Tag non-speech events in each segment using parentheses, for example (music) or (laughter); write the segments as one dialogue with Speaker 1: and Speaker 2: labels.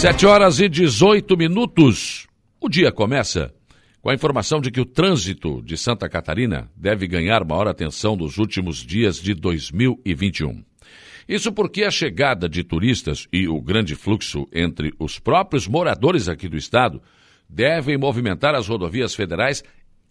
Speaker 1: Sete horas e 18 minutos. O dia começa com a informação de que o trânsito de Santa Catarina deve ganhar maior atenção nos últimos dias de 2021. Isso porque a chegada de turistas e o grande fluxo entre os próprios moradores aqui do estado devem movimentar as rodovias federais,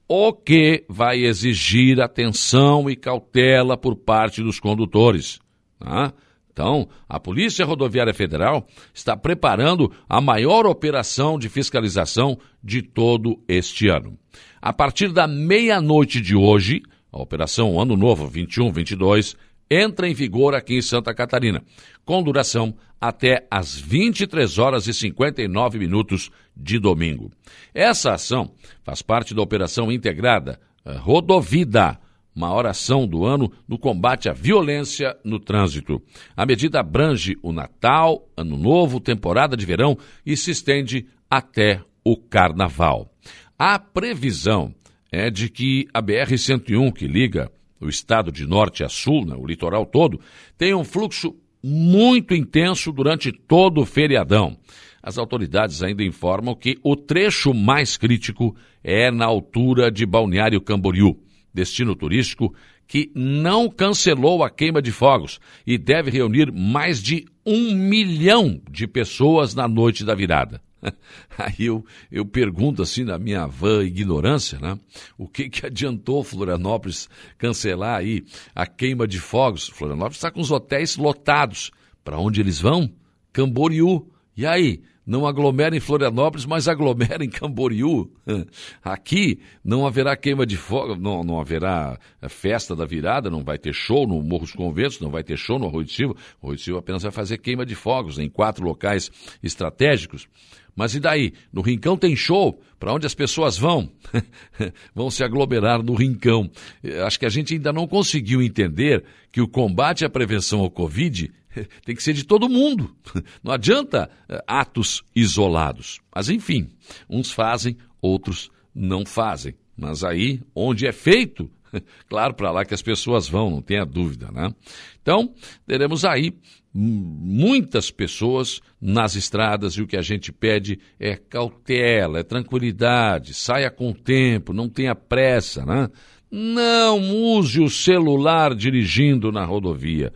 Speaker 1: o que vai exigir atenção e cautela por parte dos condutores. Tá? Então, a Polícia Rodoviária Federal está preparando a maior operação de fiscalização de todo este ano. A partir da meia-noite de hoje, a Operação Ano Novo 21-22 entra em vigor aqui em Santa Catarina, com duração até às 23 horas e 59 minutos de domingo. Essa ação faz parte da Operação Integrada eh, Rodovida maior ação do ano no combate à violência no trânsito. A medida abrange o Natal, Ano Novo, temporada de verão e se estende até o Carnaval. A previsão é de que a BR-101, que liga o estado de norte a sul, né, o litoral todo, tenha um fluxo muito intenso durante todo o feriadão. As autoridades ainda informam que o trecho mais crítico é na altura de Balneário Camboriú destino turístico, que não cancelou a queima de fogos e deve reunir mais de um milhão de pessoas na noite da virada. (laughs) Aí eu, eu pergunto assim na minha vã ignorância, né? O que que adiantou Florianópolis cancelar aí a queima de fogos? Florianópolis está com os hotéis lotados. Para onde eles vão? Camboriú. E aí? Não aglomera em Florianópolis, mas aglomera em Camboriú. (laughs) Aqui não haverá queima de fogo, não, não haverá eh, festa da virada, não vai ter show no Morro dos Conventos, não vai ter show no Arroio de Silva. O Arroio de Silva apenas vai fazer queima de fogos em quatro locais estratégicos. Mas e daí? No Rincão tem show. Para onde as pessoas vão? (laughs) vão se aglomerar no Rincão. Eh, acho que a gente ainda não conseguiu entender que o combate à prevenção ao Covid (laughs) tem que ser de todo mundo. (laughs) Não adianta eh, atos isolados. Mas, enfim, uns fazem, outros não fazem. Mas aí, onde é feito, (laughs) claro, para lá que as pessoas vão, não tenha dúvida, né? Então, teremos aí muitas pessoas nas estradas e o que a gente pede é cautela, é tranquilidade, saia com tempo, não tenha pressa, né? Não use o celular dirigindo na rodovia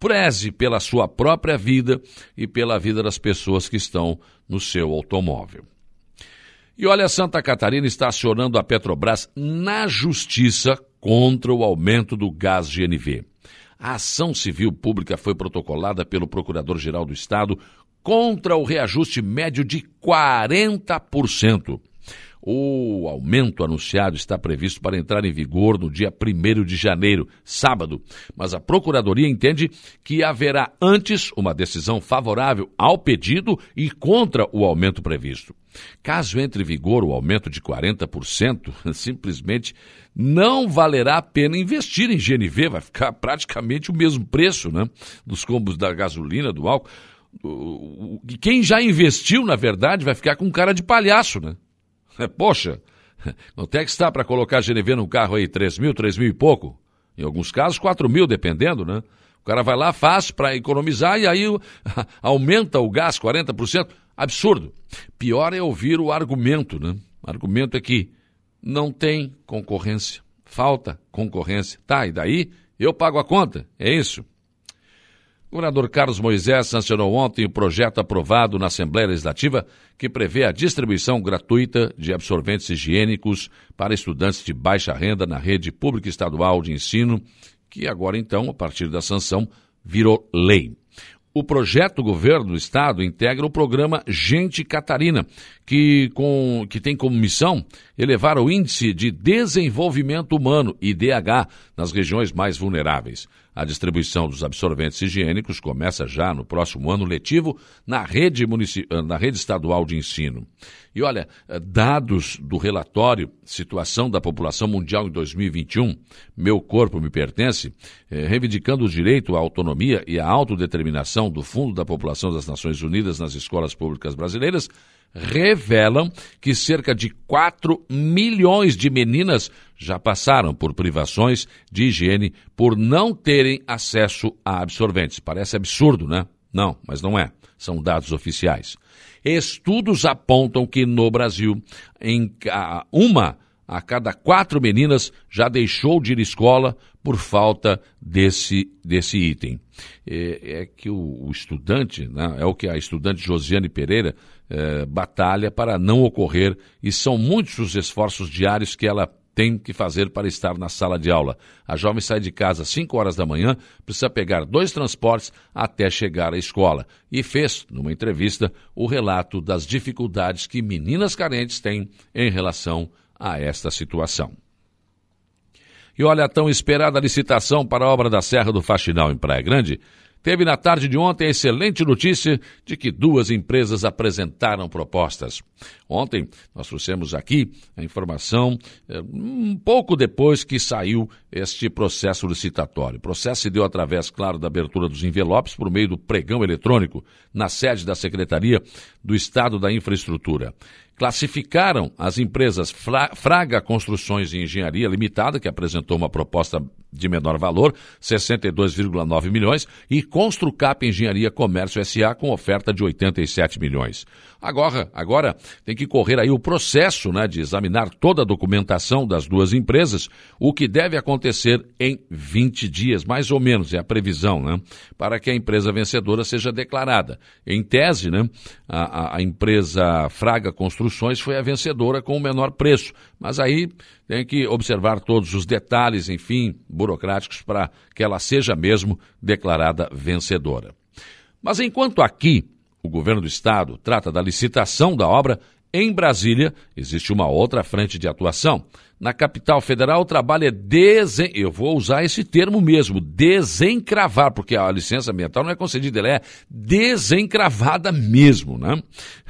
Speaker 1: preze pela sua própria vida e pela vida das pessoas que estão no seu automóvel. E olha, Santa Catarina está acionando a Petrobras na justiça contra o aumento do gás GNV. A ação civil pública foi protocolada pelo Procurador-Geral do Estado contra o reajuste médio de 40%. O aumento anunciado está previsto para entrar em vigor no dia 1 de janeiro, sábado, mas a Procuradoria entende que haverá antes uma decisão favorável ao pedido e contra o aumento previsto. Caso entre em vigor o aumento de 40%, (laughs) simplesmente não valerá a pena investir em GNV, vai ficar praticamente o mesmo preço né, dos combos da gasolina, do álcool. Quem já investiu, na verdade, vai ficar com cara de palhaço, né? (laughs) Poxa, quanto é que está para colocar GNV num carro aí? 3 mil, 3 mil e pouco? Em alguns casos, 4 mil, dependendo, né? O cara vai lá, faz para economizar e aí (laughs) aumenta o gás 40%. Absurdo. Pior é ouvir o argumento, né? O argumento é que não tem concorrência. Falta concorrência. Tá, e daí eu pago a conta. É isso. O governador Carlos Moisés sancionou ontem o projeto aprovado na Assembleia Legislativa que prevê a distribuição gratuita de absorventes higiênicos para estudantes de baixa renda na rede pública estadual de ensino, que agora então, a partir da sanção, virou lei. O projeto governo do estado integra o programa Gente Catarina, que, com, que tem como missão elevar o índice de desenvolvimento humano, IDH, nas regiões mais vulneráveis. A distribuição dos absorventes higiênicos começa já no próximo ano letivo na rede, na rede estadual de ensino. E olha, dados do relatório Situação da População Mundial em 2021, Meu Corpo Me Pertence, eh, reivindicando o direito à autonomia e à autodeterminação do Fundo da População das Nações Unidas nas escolas públicas brasileiras, revelam que cerca de 4 milhões de meninas já passaram por privações de higiene por não terem acesso a absorventes. Parece absurdo, né? Não, mas não é. São dados oficiais. Estudos apontam que no Brasil, em uma a cada quatro meninas já deixou de ir à escola por falta desse, desse item. É, é que o, o estudante, né, é o que a estudante Josiane Pereira é, batalha para não ocorrer, e são muitos os esforços diários que ela tem que fazer para estar na sala de aula. A jovem sai de casa às 5 horas da manhã, precisa pegar dois transportes até chegar à escola. E fez, numa entrevista, o relato das dificuldades que meninas carentes têm em relação a esta situação. E olha a tão esperada licitação para a obra da Serra do Faxinal em Praia Grande teve na tarde de ontem a excelente notícia de que duas empresas apresentaram propostas. Ontem nós trouxemos aqui a informação eh, um pouco depois que saiu este processo licitatório. O processo se deu através, claro, da abertura dos envelopes por meio do pregão eletrônico na sede da Secretaria do Estado da Infraestrutura classificaram as empresas Fraga Construções e Engenharia Limitada, que apresentou uma proposta de menor valor, 62,9 milhões, e Construcap Engenharia Comércio SA com oferta de 87 milhões. Agora, agora tem que correr aí o processo né, de examinar toda a documentação das duas empresas, o que deve acontecer em 20 dias, mais ou menos, é a previsão, né, para que a empresa vencedora seja declarada. Em tese, né, a, a empresa Fraga Construções foi a vencedora com o menor preço, mas aí tem que observar todos os detalhes, enfim, burocráticos, para que ela seja mesmo declarada vencedora. Mas enquanto aqui o governo do estado trata da licitação da obra, em Brasília existe uma outra frente de atuação. Na capital federal, o trabalho é desen... Eu vou usar esse termo mesmo, desencravar, porque a licença ambiental não é concedida, ela é desencravada mesmo, né?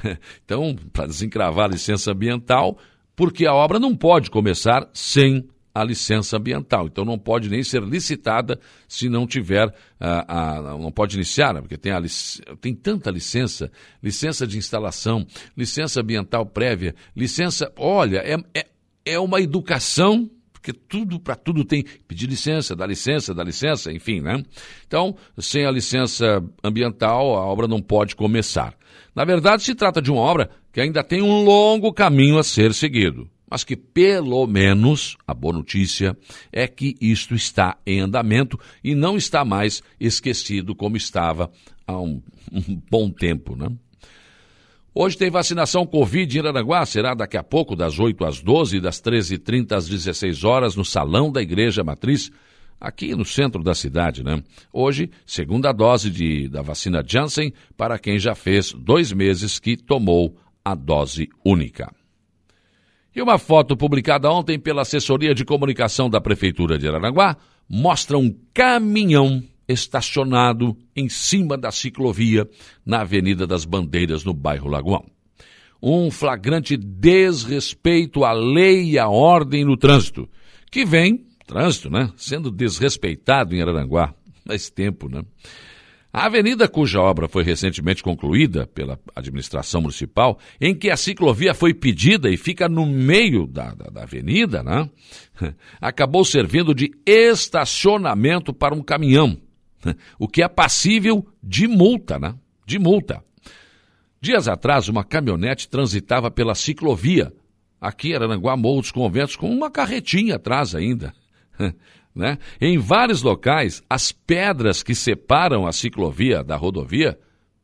Speaker 1: (laughs) Então, para desencravar a licença ambiental, porque a obra não pode começar sem a licença ambiental. Então não pode nem ser licitada se não tiver a, a não pode iniciar, né? porque tem, a, tem tanta licença, licença de instalação, licença ambiental prévia, licença, olha, é, é, é uma educação porque tudo para tudo tem pedir licença, dar licença, dar licença, enfim, né? Então, sem a licença ambiental, a obra não pode começar. Na verdade, se trata de uma obra que ainda tem um longo caminho a ser seguido mas que pelo menos a boa notícia é que isto está em andamento e não está mais esquecido como estava há um, (laughs) um bom tempo, né? Hoje tem vacinação Covid em Aranaguá, será daqui a pouco, das 8 às 12 e das 13h30 às 16 horas, no Salão da Igreja Matriz, aqui no centro da cidade, né? Hoje, segunda dose de, da vacina Janssen para quem já fez dois meses que tomou a dose única. E uma foto publicada ontem pela assessoria de comunicação da Prefeitura de Aranaguá mostra um caminhão estacionado em cima da ciclovia na Avenida das Bandeiras, no bairro Lagoão. Um flagrante desrespeito à lei e à ordem no trânsito, que vem, trânsito, né, sendo desrespeitado em Araranguá. Faz tempo, né? A avenida cuja obra foi recentemente concluída pela administração municipal, em que a ciclovia foi pedida e fica no meio da, da, da avenida, né? (laughs) acabou servindo de estacionamento para um caminhão, (laughs) o que é passível de multa, né? De multa. Dias atrás, uma caminhonete transitava pela ciclovia, aqui em Aranguá, Morro dos Conventos, com uma carretinha atrás ainda. (laughs) Né? Em vários locais, as pedras que separam a ciclovia da rodovia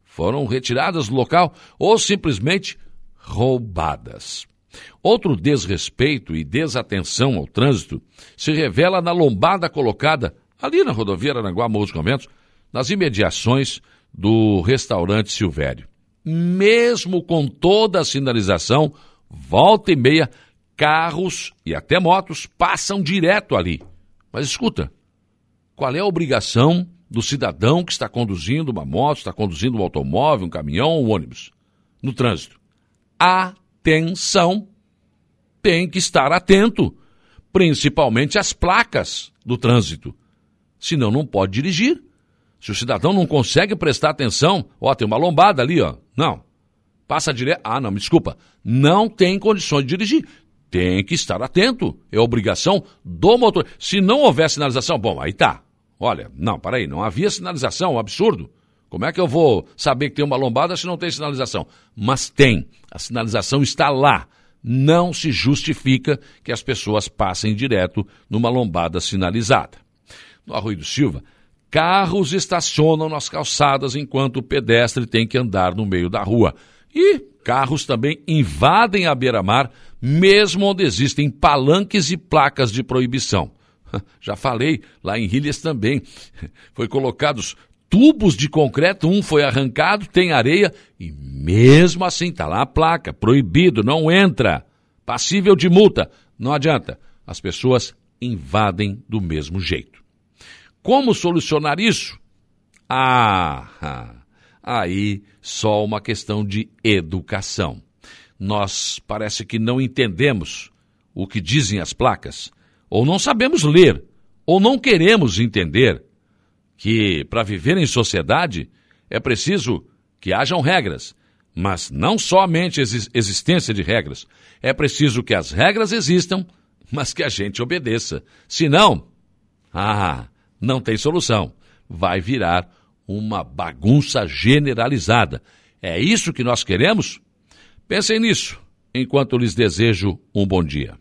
Speaker 1: foram retiradas do local ou simplesmente roubadas. Outro desrespeito e desatenção ao trânsito se revela na lombada colocada ali na rodovia Aranguá Morros Conventos, nas imediações do restaurante Silvério. Mesmo com toda a sinalização, volta e meia, carros e até motos passam direto ali. Mas escuta, qual é a obrigação do cidadão que está conduzindo uma moto, está conduzindo um automóvel, um caminhão um ônibus no trânsito? Atenção! Tem que estar atento, principalmente às placas do trânsito. Senão não pode dirigir. Se o cidadão não consegue prestar atenção, ó, tem uma lombada ali, ó. Não. Passa direto. Ah, não, me desculpa. Não tem condições de dirigir tem que estar atento. É obrigação do motor. Se não houver sinalização, bom, aí tá. Olha, não, para aí, não havia sinalização, um absurdo. Como é que eu vou saber que tem uma lombada se não tem sinalização? Mas tem. A sinalização está lá. Não se justifica que as pessoas passem direto numa lombada sinalizada. No Arroio do Silva, carros estacionam nas calçadas enquanto o pedestre tem que andar no meio da rua. E carros também invadem a beira-mar, mesmo onde existem palanques e placas de proibição. (laughs) Já falei, lá em Ilhas também. (laughs) Foi colocados tubos de concreto, um foi arrancado, tem areia e mesmo assim está lá a placa, proibido, não entra, passível de multa. Não adianta, as pessoas invadem do mesmo jeito. Como solucionar isso? Ah, (laughs) aí só uma questão de educação. Nós parece que não entendemos o que dizem as placas, ou não sabemos ler, ou não queremos entender que para viver em sociedade é preciso que hajam regras, mas não somente ex existência de regras. É preciso que as regras existam, mas que a gente obedeça. Senão, ah, não tem solução. Vai virar uma bagunça generalizada. É isso que nós queremos? Pensem nisso, enquanto lhes desejo um bom dia.